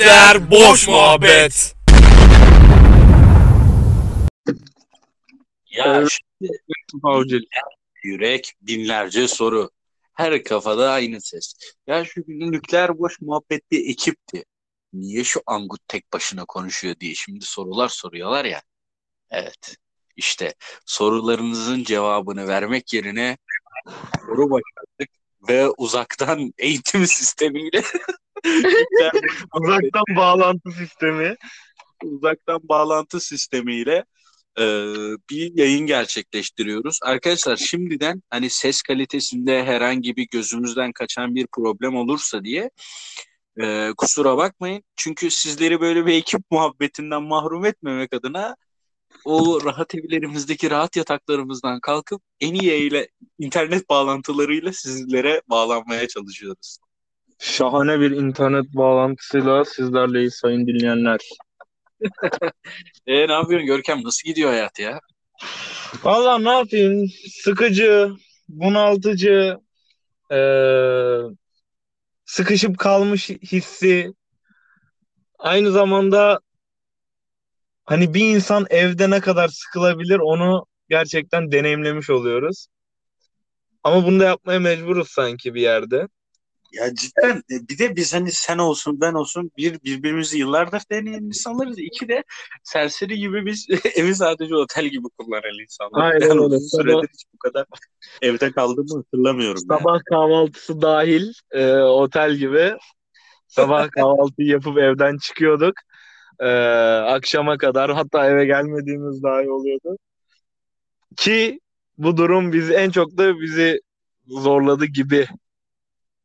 Nükleer boş muhabbet. Ya şimdi yürek binlerce soru. Her kafada aynı ses. Ya şu nükleer boş muhabbet bir ekipti. Niye şu Angut tek başına konuşuyor diye şimdi sorular soruyorlar ya. Evet. İşte sorularınızın cevabını vermek yerine soru başlattık ve uzaktan eğitim sistemiyle Uzaktan bağlantı sistemi. uzaktan bağlantı sistemiyle e, bir yayın gerçekleştiriyoruz. Arkadaşlar şimdiden hani ses kalitesinde herhangi bir gözümüzden kaçan bir problem olursa diye e, kusura bakmayın. Çünkü sizleri böyle bir ekip muhabbetinden mahrum etmemek adına o rahat evlerimizdeki rahat yataklarımızdan kalkıp en iyi ile internet bağlantılarıyla sizlere bağlanmaya çalışıyoruz. Şahane bir internet bağlantısıyla sizlerleyiz sayın dinleyenler. E ne yapıyorsun Görkem? Nasıl gidiyor hayat ya? Valla ne yapayım? Sıkıcı, bunaltıcı, eee, sıkışıp kalmış hissi. Aynı zamanda hani bir insan evde ne kadar sıkılabilir onu gerçekten deneyimlemiş oluyoruz. Ama bunu da yapmaya mecburuz sanki bir yerde. Ya cidden e, bir de biz hani sen olsun ben olsun bir birbirimizi yıllardır deneyen insanlarız. İki de serseri gibi biz evi sadece otel gibi kullanan insanlar. Aynen Yani öyle. Sabah- süredir hiç bu kadar evde kaldığımı hatırlamıyorum. Sabah kahvaltısı dahil e, otel gibi sabah kahvaltıyı yapıp evden çıkıyorduk. E, akşama kadar hatta eve gelmediğimiz dahi oluyordu. Ki bu durum bizi en çok da bizi zorladı gibi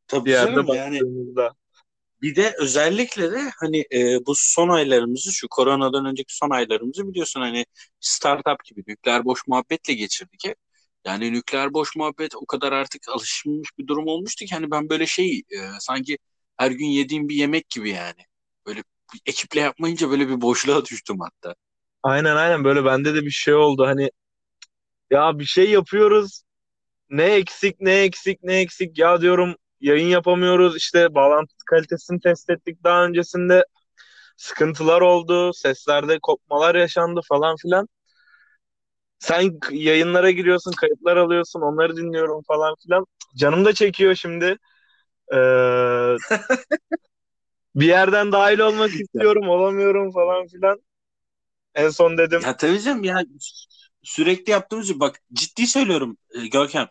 Tabii bir yerde canım yani baktığımızda. bir de özellikle de hani e, bu son aylarımızı şu koronadan önceki son aylarımızı biliyorsun hani startup gibi nükleer boş muhabbetle geçirdik hep. Yani nükleer boş muhabbet o kadar artık alışılmış bir durum olmuştu ki hani ben böyle şey e, sanki her gün yediğim bir yemek gibi yani. Böyle bir ekiple yapmayınca böyle bir boşluğa düştüm hatta. Aynen aynen böyle bende de bir şey oldu hani ya bir şey yapıyoruz ne eksik ne eksik ne eksik ya diyorum yayın yapamıyoruz. İşte bağlantı kalitesini test ettik daha öncesinde. Sıkıntılar oldu seslerde kopmalar yaşandı falan filan. Sen yayınlara giriyorsun kayıtlar alıyorsun onları dinliyorum falan filan. Canım da çekiyor şimdi. Ee, bir yerden dahil olmak istiyorum olamıyorum falan filan. En son dedim. Ya tabii canım ya sürekli yaptığımız gibi. Bak ciddi söylüyorum e, Görkem.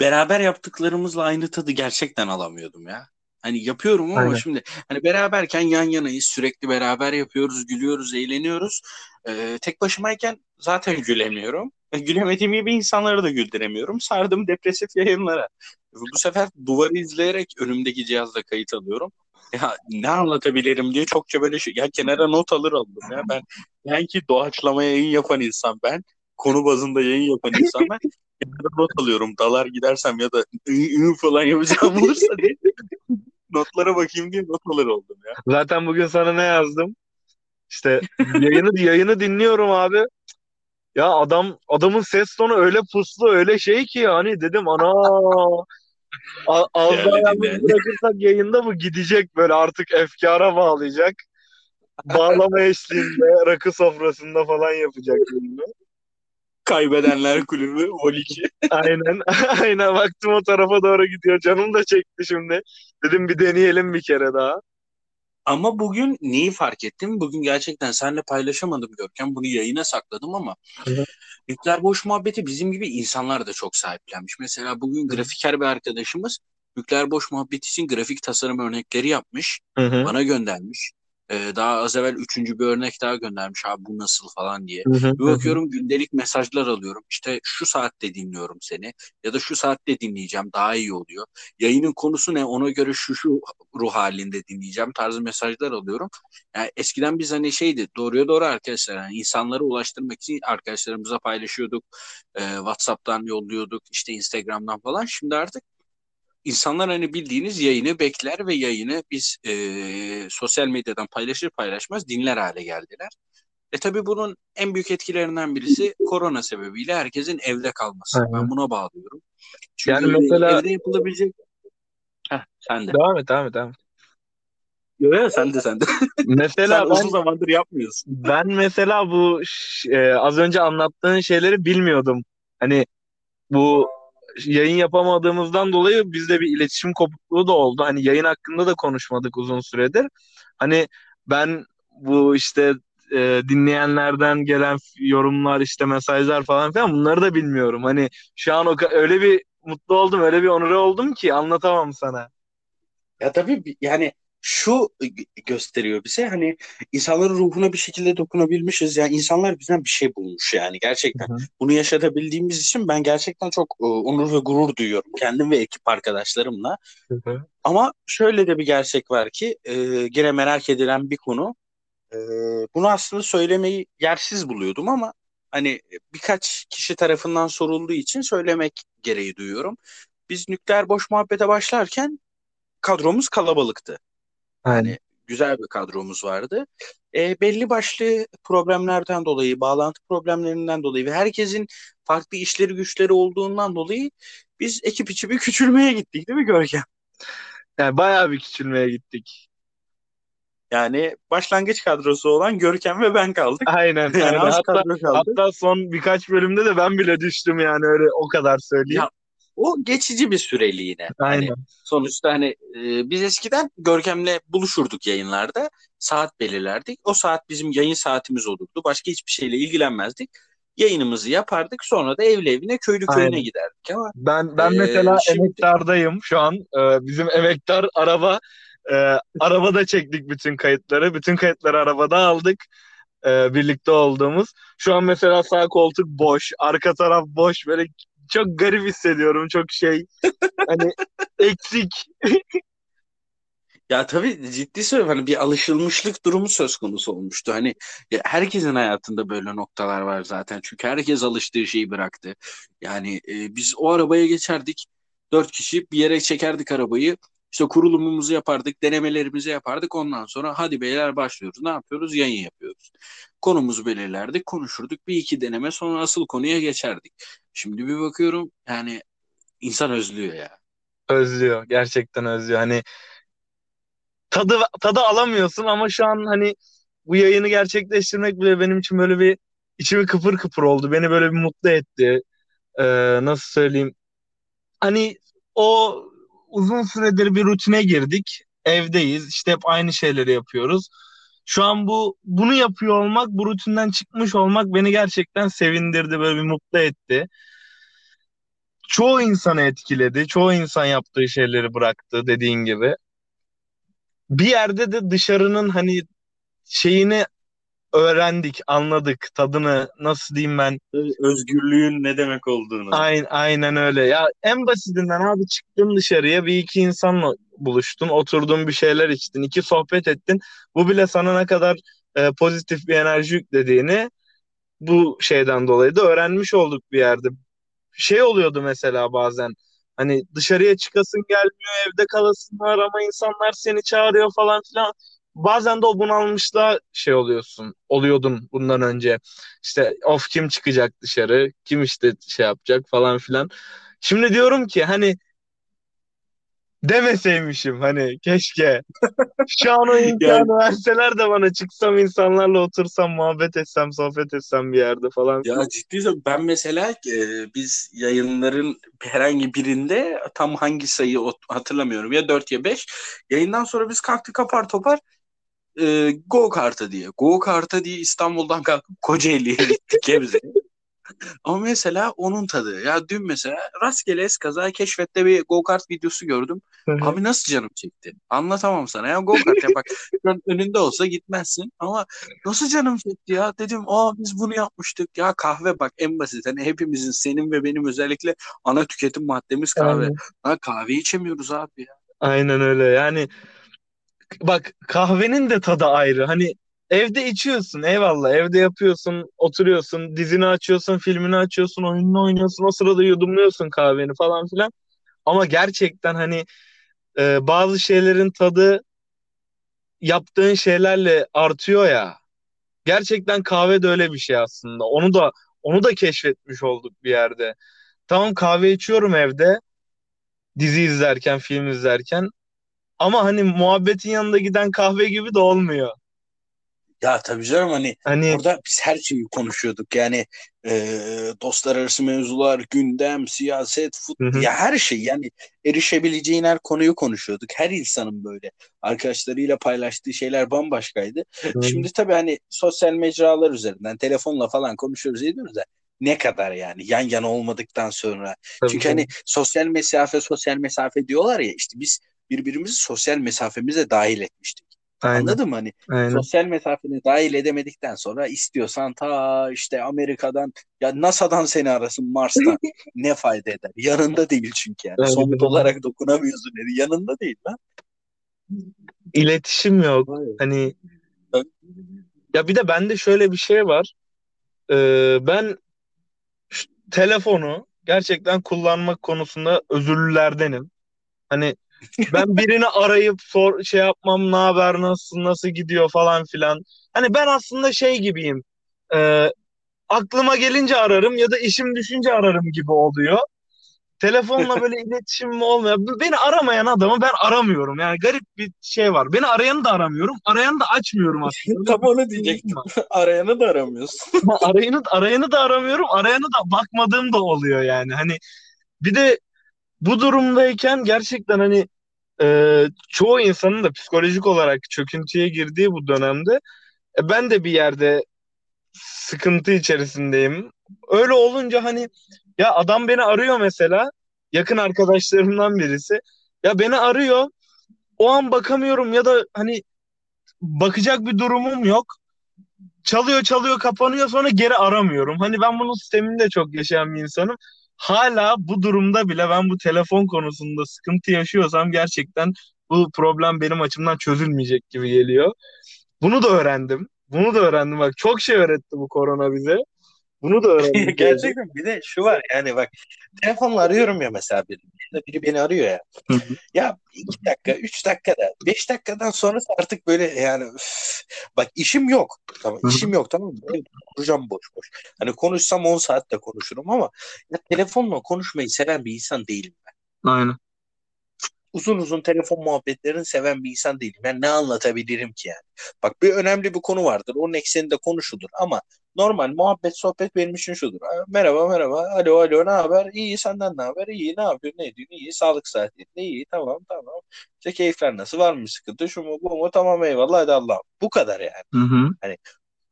Beraber yaptıklarımızla aynı tadı gerçekten alamıyordum ya. Hani yapıyorum ama Aynen. şimdi hani beraberken yan yanayız sürekli beraber yapıyoruz gülüyoruz eğleniyoruz. Ee, tek başımayken zaten gülemiyorum. Gülemediğim gibi insanları da güldüremiyorum. Sardım depresif yayınlara. Bu sefer duvarı izleyerek önümdeki cihazla kayıt alıyorum. Ya ne anlatabilirim diye çokça böyle şey. Ya kenara not alır aldım ya. Ben ben ki doğaçlama yayın yapan insan ben. Konu bazında yayın yapan insan ben. Kenara not alıyorum. Dalar gidersem ya da ı, ı falan yapacağım olursa diye. Notlara bakayım diye not alır oldum ya. Zaten bugün sana ne yazdım? İşte yayını yayını dinliyorum abi. Ya adam adamın ses tonu öyle puslu öyle şey ki hani dedim ana az dinleyenler. bırakırsak yayında bu gidecek böyle artık efkara bağlayacak. Bağlama eşliğinde rakı sofrasında falan yapacak yayını. Kaybedenler kulübü Vol 2. Aynen aynen baktım o tarafa doğru gidiyor canım da çekti şimdi. Dedim bir deneyelim bir kere daha. Ama bugün neyi fark ettim? Bugün gerçekten seninle paylaşamadım Görkem. Bunu yayına sakladım ama nükleer boş muhabbeti bizim gibi insanlar da çok sahiplenmiş. Mesela bugün grafiker bir arkadaşımız nükleer boş muhabbet için grafik tasarım örnekleri yapmış. Hı hı. Bana göndermiş. Ee, daha az evvel üçüncü bir örnek daha göndermiş. Abi bu nasıl falan diye. Hı hı. Bir bakıyorum gündelik mesajlar alıyorum. İşte şu saatte dinliyorum seni ya da şu saatte dinleyeceğim daha iyi oluyor. Yayının konusu ne ona göre şu şu ruh halinde dinleyeceğim tarzı mesajlar alıyorum. Yani eskiden biz hani şeydi doğruya doğru arkadaşlar yani insanlara ulaştırmak için arkadaşlarımıza paylaşıyorduk. Ee, WhatsApp'tan yolluyorduk işte Instagram'dan falan. Şimdi artık insanlar hani bildiğiniz yayını bekler ve yayını biz e, sosyal medyadan paylaşır paylaşmaz dinler hale geldiler. E tabii bunun en büyük etkilerinden birisi korona sebebiyle herkesin evde kalması. Aynen. Ben buna bağlıyorum. Çünkü Yani mesela- evde yapılabilecek... Heh, sen de. Devam et devam et devam et. Yok yok sen de sen de. Mesela sen ben uzun zamandır yapmıyorsun. ben mesela bu e, az önce anlattığın şeyleri bilmiyordum. Hani bu yayın yapamadığımızdan dolayı bizde bir iletişim kopukluğu da oldu. Hani yayın hakkında da konuşmadık uzun süredir. Hani ben bu işte e, dinleyenlerden gelen yorumlar işte mesajlar falan filan bunları da bilmiyorum. Hani şu an o öyle bir mutlu oldum, öyle bir onure oldum ki anlatamam sana. Ya tabii bi- yani şu gösteriyor bize hani insanların ruhuna bir şekilde dokunabilmişiz. Yani insanlar bizden bir şey bulmuş yani gerçekten. Hı hı. Bunu yaşatabildiğimiz için ben gerçekten çok e, onur ve gurur duyuyorum kendim ve ekip arkadaşlarımla. Ama şöyle de bir gerçek var ki e, gene merak edilen bir konu. E, bunu aslında söylemeyi yersiz buluyordum ama hani birkaç kişi tarafından sorulduğu için söylemek gereği duyuyorum. Biz nükleer boş muhabbete başlarken kadromuz kalabalıktı. Yani güzel bir kadromuz vardı. E, belli başlı problemlerden dolayı, bağlantı problemlerinden dolayı ve herkesin farklı işleri güçleri olduğundan dolayı biz ekip içi bir küçülmeye gittik değil mi Görkem? Yani bayağı bir küçülmeye gittik. Yani başlangıç kadrosu olan Görkem ve ben kaldık. Aynen, Yani aynen. Hatta kaldı. hatta son birkaç bölümde de ben bile düştüm yani öyle o kadar söyleyeyim. Ya, O geçici bir süreliğine. Hani Aynen. sonuçta hani e, biz eskiden Görkem'le buluşurduk yayınlarda. Saat belirlerdik. O saat bizim yayın saatimiz olurdu. Başka hiçbir şeyle ilgilenmezdik. Yayınımızı yapardık. Sonra da evli evine, köylü köyüne Aynen. giderdik ama Ben ben Ee, mesela şimdi- emektardayım şu an. Ee, bizim emektar araba e, arabada çektik bütün kayıtları. Bütün kayıtları arabada aldık. e, birlikte olduğumuz. Şu an mesela sağ koltuk boş, arka taraf boş. Böyle çok garip hissediyorum. Çok şey hani eksik. Ya tabii ciddi söylüyorum hani bir alışılmışlık durumu söz konusu olmuştu. Hani herkesin hayatında böyle noktalar var zaten. Çünkü herkes alıştığı şeyi bıraktı. Yani e, biz o arabaya geçerdik. Dört kişi bir yere çekerdik arabayı. İşte kurulumumuzu yapardık, denemelerimizi yapardık. Ondan sonra hadi beyler başlıyoruz. Ne yapıyoruz? Yayın yapıyoruz. Konumuzu belirlerdik, konuşurduk. Bir iki deneme sonra asıl konuya geçerdik. Şimdi bir bakıyorum yani insan özlüyor ya. Özlüyor. Gerçekten özlüyor. Hani tadı tadı alamıyorsun ama şu an hani bu yayını gerçekleştirmek bile benim için böyle bir içimi kıpır kıpır oldu. Beni böyle bir mutlu etti. Ee, nasıl söyleyeyim? Hani o uzun süredir bir rutine girdik. Evdeyiz. İşte hep aynı şeyleri yapıyoruz. Şu an bu bunu yapıyor olmak, bu rutinden çıkmış olmak beni gerçekten sevindirdi, böyle bir mutlu etti. Çoğu insanı etkiledi. Çoğu insan yaptığı şeyleri bıraktı dediğin gibi. Bir yerde de dışarının hani şeyini öğrendik, anladık, tadını nasıl diyeyim ben. Özgürlüğün ne demek olduğunu. Aynen, aynen öyle. Ya en basitinden abi çıktın dışarıya bir iki insanla buluştun, oturdun bir şeyler içtin, iki sohbet ettin. Bu bile sana ne kadar e, pozitif bir enerji yüklediğini bu şeyden dolayı da öğrenmiş olduk bir yerde. Şey oluyordu mesela bazen. Hani dışarıya çıkasın gelmiyor, evde kalasın var ama insanlar seni çağırıyor falan filan. Bazen de o bunalmışlığa şey oluyorsun, oluyordun bundan önce. İşte of kim çıkacak dışarı, kim işte şey yapacak falan filan. Şimdi diyorum ki hani demeseymişim hani keşke. Şu an o imkanı Yani- verseler de bana çıksam insanlarla otursam muhabbet etsem sohbet etsem bir yerde falan. Ya ciddi. Ben mesela e, biz yayınların herhangi birinde tam hangi sayı hatırlamıyorum ya 4 ya 5 yayından sonra biz kalktık apar topar e, Go Kart'a diye. Go Kart'a diye İstanbul'dan kalkıp Kocaeli'ye gittik Gebze'ye. Ama mesela onun tadı. Ya dün mesela rastgele eskaza keşfette bir go kart videosu gördüm. Abi nasıl canım çekti? Anlatamam sana. Ya go kart ya bak önünde olsa gitmezsin ama nasıl canım çekti ya? Dedim aa biz bunu yapmıştık. Ya kahve bak en basit. Hani hepimizin senin ve benim özellikle ana tüketim maddemiz kahve. Aynen. Ha, kahve içemiyoruz abi ya. Aynen öyle. Yani bak kahvenin de tadı ayrı. Hani evde içiyorsun eyvallah. Evde yapıyorsun, oturuyorsun, dizini açıyorsun, filmini açıyorsun, oyununu oynuyorsun. O sırada yudumluyorsun kahveni falan filan. Ama gerçekten hani e, bazı şeylerin tadı yaptığın şeylerle artıyor ya. Gerçekten kahve de öyle bir şey aslında. Onu da onu da keşfetmiş olduk bir yerde. Tamam kahve içiyorum evde. Dizi izlerken, film izlerken. Ama hani muhabbetin yanında giden kahve gibi de olmuyor. Ya tabii canım hani Hani orada biz her şeyi konuşuyorduk. Yani e, dostlar arası mevzular, gündem, siyaset, Hı hı. fut ya her şey yani erişebileceğin her konuyu konuşuyorduk. Her insanın böyle arkadaşlarıyla paylaştığı şeyler bambaşkaydı. Hı. Şimdi tabii hani sosyal mecralar üzerinden telefonla falan konuşuyoruz ediyoruz da ne kadar yani yan yana olmadıktan sonra. tabii Çünkü tabii. hani sosyal mesafe sosyal mesafe diyorlar ya işte biz birbirimizi sosyal mesafemize dahil etmiştik. Aynen. Anladın mı? Hani Aynen. sosyal mesafeni dahil edemedikten sonra istiyorsan ta işte Amerika'dan ya NASA'dan seni arasın Mars'tan ne fayda eder? Yanında değil çünkü yani. Aynen. Somut olarak dokunamıyorsun. Yani. Yanında değil lan. İletişim yok. Hani ya bir de bende şöyle bir şey var. Ee, ben telefonu gerçekten kullanmak konusunda özürlülerdenim. Hani ben birini arayıp sor şey yapmam, ne haber, nasıl, nasıl gidiyor falan filan. Hani ben aslında şey gibiyim. Ee, aklıma gelince ararım ya da işim düşünce ararım gibi oluyor. Telefonla böyle iletişimim olmuyor. Beni aramayan adamı ben aramıyorum. Yani garip bir şey var. Beni arayanı da aramıyorum. Arayanı da açmıyorum aslında. Tam onu diyecektim. Arayanı da aramıyorsun. arayanı, arayanı da aramıyorum. Arayanı da bakmadığım da oluyor yani. Hani bir de bu durumdayken gerçekten hani e, çoğu insanın da psikolojik olarak çöküntüye girdiği bu dönemde e, ben de bir yerde sıkıntı içerisindeyim. Öyle olunca hani ya adam beni arıyor mesela yakın arkadaşlarımdan birisi. Ya beni arıyor. O an bakamıyorum ya da hani bakacak bir durumum yok. Çalıyor çalıyor kapanıyor sonra geri aramıyorum. Hani ben bunun sistemini de çok yaşayan bir insanım. Hala bu durumda bile ben bu telefon konusunda sıkıntı yaşıyorsam gerçekten bu problem benim açımdan çözülmeyecek gibi geliyor. Bunu da öğrendim. Bunu da öğrendim. Bak çok şey öğretti bu korona bize. Bunu da öğrendim. Gerçekten bir de şu var yani bak telefonla arıyorum ya mesela biri. Biri beni arıyor ya. Hı hı. Ya iki dakika, üç dakikada, beş dakikadan sonrası artık böyle yani üf. bak işim yok. Tamam işim yok tamam mı? Evde Konuşacağım boş boş. Hani konuşsam 10 saat de konuşurum ama ya telefonla konuşmayı seven bir insan değilim ben. Aynen. Uzun uzun telefon muhabbetlerini seven bir insan değilim. Ben ne anlatabilirim ki yani? Bak bir önemli bir konu vardır. Onun ekseninde konuşulur ama normal muhabbet sohbet benim için şudur. Merhaba merhaba. Alo alo ne haber? İyi senden ne haber? İyi ne yapıyorsun? Ne ediyorsun? İyi sağlık saatinde. İyi tamam tamam. İşte keyifler nasıl? Var mı sıkıntı? Şu mu bu mu? Tamam eyvallah hadi Allah'ım. Bu kadar yani. Hı hı.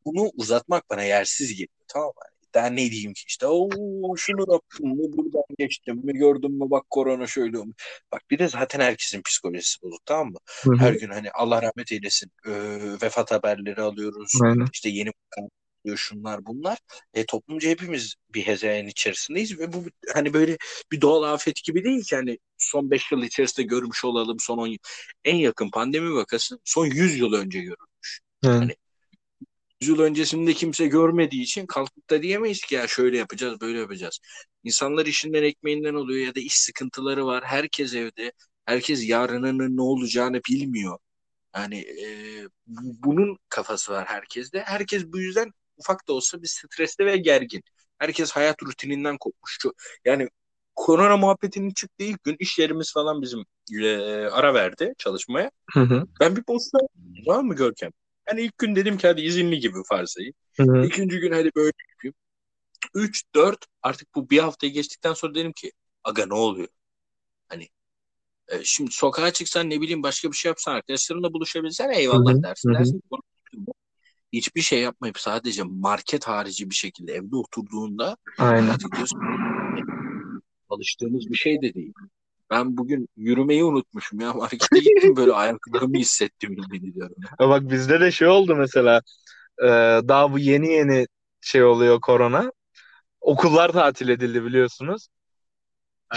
Bunu uzatmak bana yersiz geliyor. Tamam mı? Daha ne diyeyim ki işte o şunu yaptım mı buradan geçtim mi gördün mü bak korona şöyle olmuş. Bak bir de zaten herkesin psikolojisi bozuk tamam mı? Hı hı. Her gün hani Allah rahmet eylesin e, vefat haberleri alıyoruz. Aynen. İşte yeni vaka oluyor, şunlar bunlar. E, toplumca hepimiz bir hezeyan içerisindeyiz ve bu hani böyle bir doğal afet gibi değil ki hani son 5 yıl içerisinde görmüş olalım son 10 yıl. En yakın pandemi vakası son 100 yıl önce görülmüş. Hani 100 yıl öncesinde kimse görmediği için kalkıp da diyemeyiz ki ya şöyle yapacağız böyle yapacağız. İnsanlar işinden ekmeğinden oluyor ya da iş sıkıntıları var. Herkes evde. Herkes yarının ne olacağını bilmiyor. Yani e, bu- bunun kafası var herkeste. Herkes bu yüzden ufak da olsa bir stresli ve gergin. Herkes hayat rutininden kopmuş. Çok- Yani korona muhabbetinin çıktığı ilk gün iş yerimiz falan bizim e, ara verdi çalışmaya. Hı hı. Ben bir boşluğa var mı Görkem? Yani ilk gün dedim ki hadi izinli gibi. Hı hı. İkinci gün hadi böyle yapayım. 3, 4 artık bu bir haftayı geçtikten sonra dedim ki aga ne oluyor? Hani e, şimdi sokağa çıksan ne bileyim başka bir şey yapsan arkadaşlarınla buluşabilsen eyvallah Hı hı, dersin. hı hı. Dersin hiçbir şey yapmayıp sadece market harici bir şekilde evde oturduğunda Aynen. diyorsun alıştığımız bir şey de değil. Ben bugün yürümeyi unutmuşum ya. Markete gittim böyle ayaklarımı hissettim yemin ediyorum. Ya bak bizde de şey oldu mesela e, daha bu yeni yeni şey oluyor korona. Okullar tatil edildi biliyorsunuz.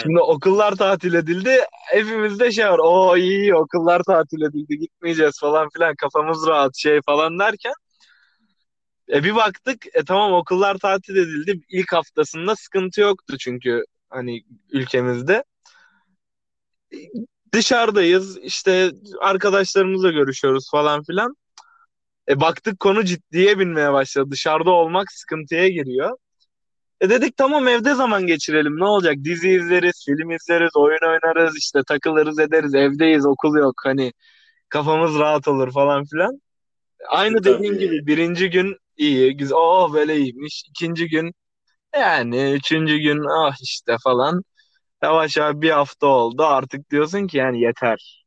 Şimdi okullar tatil edildi. Hepimizde şey var. O iyi iyi okullar tatil edildi. Gitmeyeceğiz falan filan. Kafamız rahat şey falan derken. E bir baktık. E tamam okullar tatil edildi. İlk haftasında sıkıntı yoktu çünkü hani ülkemizde. E, Dışarıdayız. işte arkadaşlarımızla görüşüyoruz falan filan. E baktık konu ciddiye binmeye başladı. Dışarıda olmak sıkıntıya giriyor. E dedik tamam evde zaman geçirelim ne olacak dizi izleriz, film izleriz, oyun oynarız işte takılırız ederiz evdeyiz okul yok hani kafamız rahat olur falan filan. Aynı Tabii. dediğin gibi birinci gün iyi güzel oh böyle iyiymiş ikinci gün yani üçüncü gün ah işte falan yavaş yavaş bir hafta oldu artık diyorsun ki yani yeter.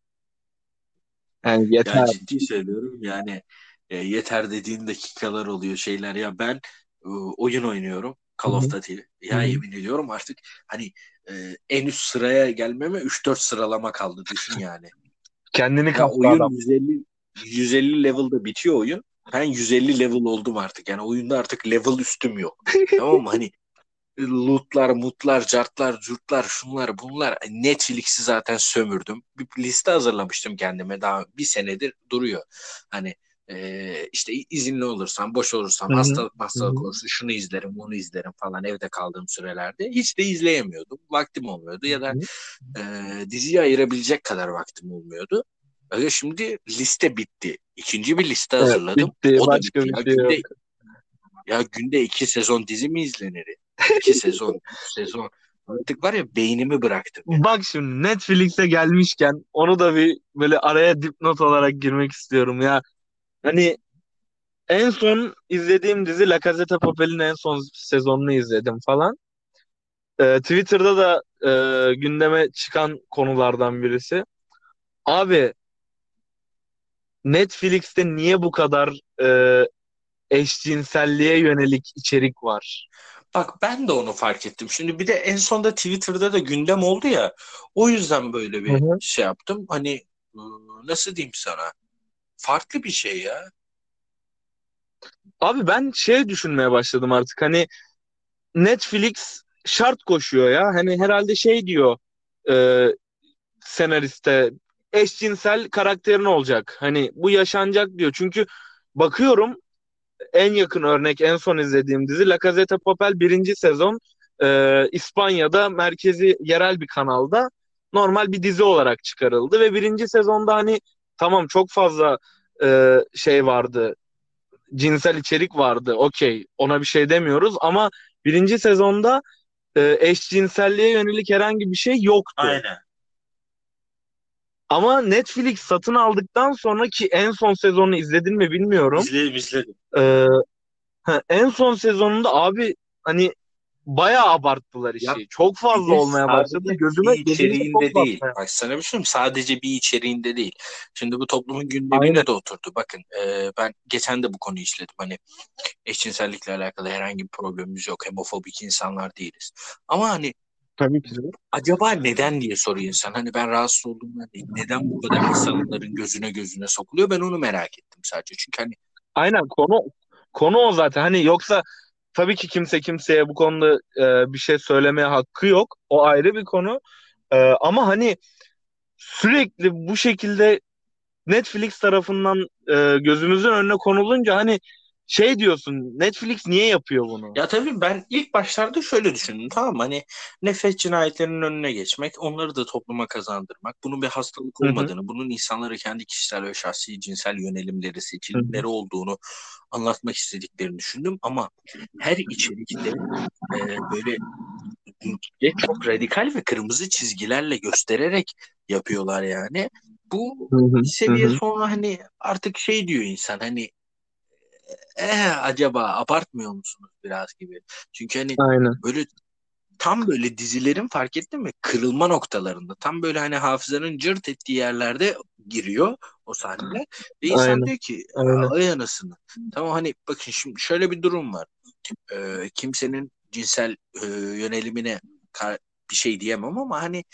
Yani Ya yeter. ciddi söylüyorum yani e, yeter dediğin dakikalar oluyor şeyler ya ben e, oyun oynuyorum Call of. Duty ya hı. yemin ediyorum artık hani e, en üst sıraya gelmeme 3-4 sıralama kaldı düşün yani. Kendini Ya kastı oyun adam. 150 150 level'da bitiyor oyun. Ben 150 level oldum artık. Yani oyunda artık level üstüm yok. Tamam mı? Hani lootlar, mutlar, cartlar, curtlar, şunlar, bunlar. Netflix'i zaten sömürdüm. Bir liste hazırlamıştım kendime. Daha bir senedir duruyor. Hani e, işte izinli olursam, boş olursam, hastalık hastalık olursa şunu izlerim, bunu izlerim falan evde kaldığım sürelerde. Hiç de izleyemiyordum. Vaktim olmuyordu ya da e, diziye ayırabilecek kadar vaktim olmuyordu. Öyle şimdi liste bitti. İkinci bir liste Evet, hazırladım. bitti. O da Başka bitti. bir Ya şey yok. günde ya günde iki sezon dizi mi izlenir? İki sezon, üç sezon. Artık var ya beynimi bıraktım ya. Bak şimdi Netflix'e gelmişken onu da bir böyle araya dipnot olarak girmek istiyorum ya. Hani en son izlediğim dizi La Casa de Papel'in en son sezonunu izledim falan. Ee, Twitter'da da e, gündeme çıkan konulardan birisi. Abi Netflix'te niye bu kadar e, eşcinselliğe yönelik içerik var? Bak ben de onu fark ettim. Şimdi bir de en sonda Twitter'da da gündem oldu ya. O yüzden böyle bir hı. şey yaptım. Hani nasıl diyeyim sana? Farklı bir şey ya. Abi ben şey düşünmeye başladım artık hani Netflix şart koşuyor ya. Hani herhalde şey diyor e, senariste eşcinsel karakterin olacak. Hani bu yaşanacak diyor. Çünkü bakıyorum en yakın örnek en son izlediğim dizi La Casa Papel birinci sezon e, İspanya'da merkezi yerel bir kanalda normal bir dizi olarak çıkarıldı ve birinci sezonda hani tamam çok fazla e, şey vardı cinsel içerik vardı okey ona bir şey demiyoruz ama birinci sezonda e, eşcinselliğe yönelik herhangi bir şey yoktu. Aynen. Ama Netflix satın aldıktan sonra ki en son sezonunu izledin mi bilmiyorum. İzledim izledim. Ee, ha, en son sezonunda abi hani bayağı abarttılar Ya işi. Çok bir fazla olmaya başladı. Gözüme bir çok içeriğinde değil. Bak sana bir şey söyleyeyim. Sadece bir içeriğinde değil. Şimdi bu toplumun gündemine Aynen. de oturdu. Bakın e, ben geçen de bu konuyu işledim. Hani eşcinsellikle alakalı herhangi bir problemimiz yok. Homofobik insanlar değiliz. Ama hani Tabii ki. acaba neden diye soruyor insan. Hani ben rahatsız olduğumdan değil. Neden bu kadar insanların gözüne gözüne sokuluyor? Ben onu merak ettim sadece. Çünkü hani Aynen konu konu o zaten. Hani yoksa tabii ki kimse kimseye bu konuda e, bir şey söylemeye hakkı yok. O ayrı bir konu. E, ama hani sürekli bu şekilde Netflix tarafından e, gözümüzün önüne konulunca hani şey diyorsun Netflix niye yapıyor bunu? Ya tabii ben ilk başlarda şöyle düşündüm tamam mı? Hani nefret cinayetlerinin önüne geçmek, onları da topluma kazandırmak, bunun bir hastalık olmadığını, bunun insanlara kendi kişisel ve şahsi cinsel yönelimleri, seçilimleri olduğunu anlatmak istediklerini düşündüm. Ama her içerikte e, böyle çok radikal ve kırmızı çizgilerle göstererek yapıyorlar yani. Bu Hı hı, bir seviye hı hı. sonra hani artık şey diyor insan hani eh, acaba abartmıyor musunuz biraz gibi. Çünkü hani Aynen. böyle tam böyle dizilerin fark ettin mi kırılma noktalarında tam böyle hani hafızanın cırt ettiği yerlerde giriyor o sahneler ve insan Aynen. diyor ki Aynen. ay anasını tamam hani bakın şimdi şöyle bir durum var Ee, kimsenin cinsel e, yönelimine bir şey diyemem ama hani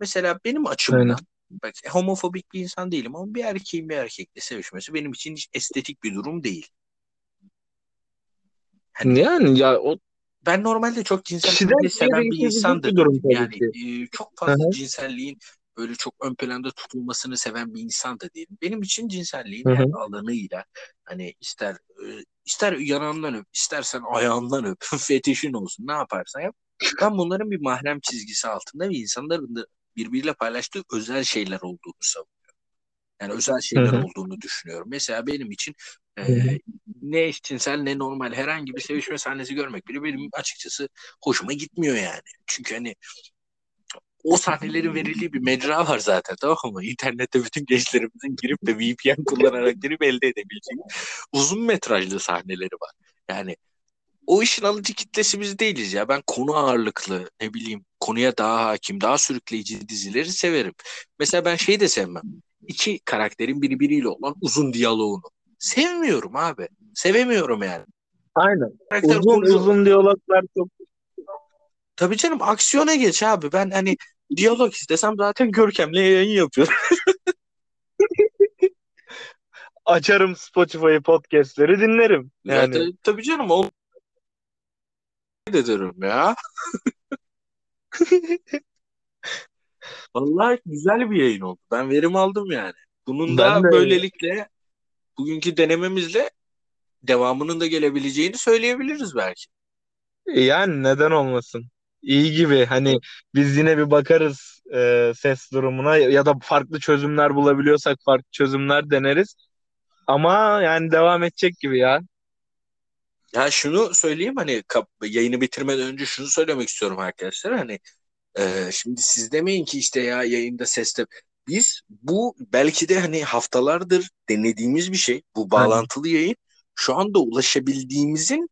mesela benim Aynen. açımdan bak homofobik bir insan değilim ama bir erkeğin bir erkekle sevişmesi benim için hiç estetik bir durum değil. Yani ya o ben normalde çok cinsel kişiden seven bir değişebilecek insan da bir durum Yani e, çok fazla hı, cinselliğin böyle çok ön planda tutulmasını seven bir insan da değilim. Benim için cinselliğin hı her alanıyla hani ister ister yanağından öp, istersen ayağından öp, fetişin olsun ne yaparsan yap. Ben bunların bir mahrem çizgisi altında ve insanların da birbiriyle paylaştığı özel şeyler olduğunu savunuyorum. Yani özel şeyler hı, olduğunu düşünüyorum. Mesela benim için e, hı. ne eşcinsel ne normal herhangi bir sevişme sahnesi görmek bile benim açıkçası hoşuma gitmiyor yani. Çünkü hani o sahnelerin verildiği bir mecra var zaten tamam mı? İnternette bütün gençlerimizin girip de VPN kullanarak girip elde edebileceği uzun metrajlı sahneleri var. Yani o işin alıcı kitlesi biz değiliz ya. Ben konu ağırlıklı ne bileyim konuya daha hakim, daha sürükleyici dizileri severim. Mesela ben şeyi de sevmem. İki karakterin birbiriyle olan uzun diyaloğunu. Sevmiyorum abi. Sevemiyorum yani. Aynen. Karakter Uzun konuyu- uzun diyaloglar çok Tabii canım aksiyona geç abi. Ben hani diyalog istesem zaten Görkem'le yayın yapıyorum. açarım Spotify podcastleri dinlerim. Yani Yani tabii canım o de derim ya. Vallahi güzel bir yayın oldu. Ben verim aldım yani. Bunun da Ben de- böylelikle bugünkü denememizle devamının da gelebileceğini söyleyebiliriz belki. yani neden olmasın? İyi gibi hani biz yine bir bakarız e, ses durumuna ya da farklı çözümler bulabiliyorsak farklı çözümler deneriz. Ama yani devam edecek gibi ya. Ya şunu söyleyeyim hani yayını bitirmeden önce şunu söylemek istiyorum arkadaşlar. Hani e, şimdi siz demeyin ki işte ya yayında seste biz bu belki de hani haftalardır denediğimiz bir şey. Bu bağlantılı yayın şu anda ulaşabildiğimizin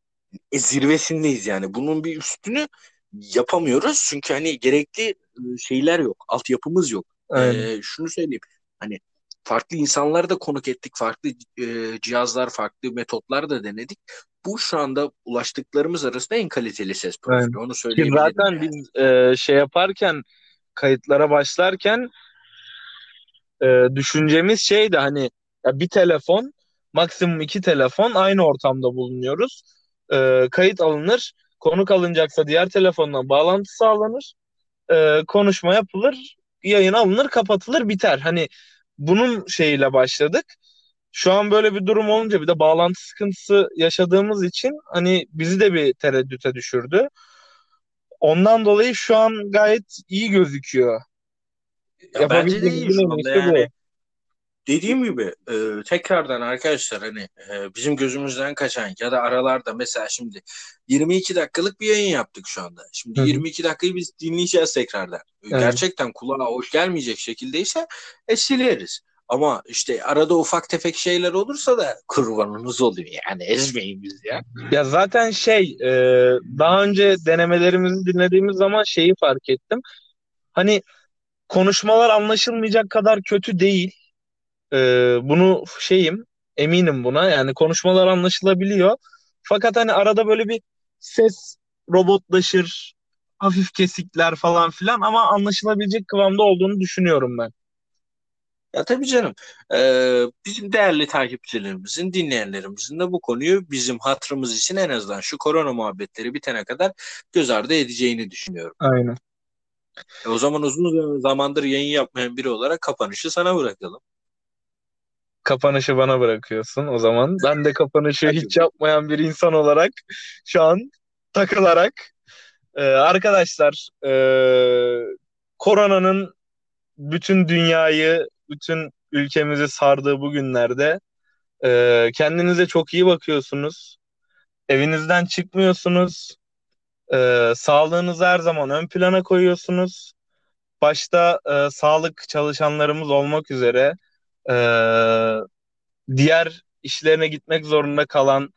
e, zirvesindeyiz yani. Bunun bir üstünü yapamıyoruz çünkü hani gerekli e, şeyler yok. Altyapımız yok. Ee, şunu söyleyeyim. Hani farklı insanları da konuk ettik. Farklı e, cihazlar, farklı metotlar da denedik. Bu şu anda ulaştıklarımız arasında en kaliteli ses profili. Aynen. Onu söyleyebilirim. zaten yani. biz e, şey yaparken kayıtlara başlarken e, düşüncemiz şeydi hani ya bir telefon maksimum iki telefon aynı ortamda bulunuyoruz. E, kayıt alınır. Konuk alınacaksa diğer telefondan bağlantı sağlanır. E, konuşma yapılır. Yayın alınır, kapatılır, biter. Hani bunun şeyiyle başladık. Şu an böyle bir durum olunca bir de bağlantı sıkıntısı yaşadığımız için hani bizi de bir tereddüte düşürdü. Ondan dolayı şu an gayet iyi gözüküyor. Ya bence de iyi şu anda bu. yani. Dediğim gibi e, tekrardan arkadaşlar hani e, bizim gözümüzden kaçan ya da aralarda mesela şimdi 22 dakikalık bir yayın yaptık şu anda. Şimdi Hı hı. 22 dakikayı biz dinleyeceğiz tekrardan. Evet. Gerçekten kulağa hoş gelmeyecek şekildeyse e, sileriz. Ama işte arada ufak tefek şeyler olursa da kurbanınız oluyor yani ezmeyin bizi ya. Ya zaten şey e, daha önce denemelerimizi dinlediğimiz zaman şeyi fark ettim. Hani konuşmalar anlaşılmayacak kadar kötü değil. E, bunu şeyim eminim buna yani konuşmalar anlaşılabiliyor. Fakat hani arada böyle bir ses robotlaşır, hafif kesikler falan filan ama anlaşılabilecek kıvamda olduğunu düşünüyorum ben. Ya tabii canım. Ee, bizim değerli takipçilerimizin, dinleyenlerimizin de bu konuyu bizim hatırımız için en azından şu korona muhabbetleri bitene kadar göz ardı edeceğini düşünüyorum. Aynen. E, o zaman uzun zamandır yayın yapmayan biri olarak kapanışı sana bırakalım. Kapanışı bana bırakıyorsun o zaman. Ben de kapanışı hiç yapmayan bir insan olarak şu an takılarak e, arkadaşlar e, koronanın bütün dünyayı, bütün ülkemizi sardığı bu günlerde e, kendinize çok iyi bakıyorsunuz. Evinizden çıkmıyorsunuz. E, sağlığınızı her zaman ön plana koyuyorsunuz. Başta e, sağlık çalışanlarımız olmak üzere e, diğer işlerine gitmek zorunda kalan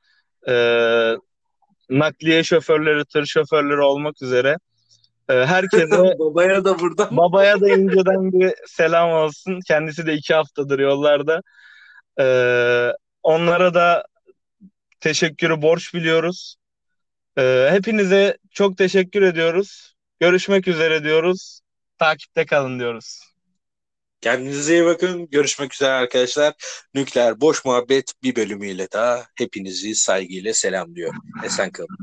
e, nakliye şoförleri, tır şoförleri olmak üzere e, herkese Babaya da buradan babaya da inceden bir selam olsun. Kendisi de iki haftadır yollarda. E, onlara da teşekkürü borç biliyoruz. E, hepinize çok teşekkür ediyoruz. Görüşmek üzere diyoruz. Takipte kalın diyoruz. kendinize iyi bakın. Görüşmek üzere arkadaşlar. Nükleer Boş Muhabbet bir bölümüyle daha hepinizi saygıyla selamlıyorum. Esen kalın.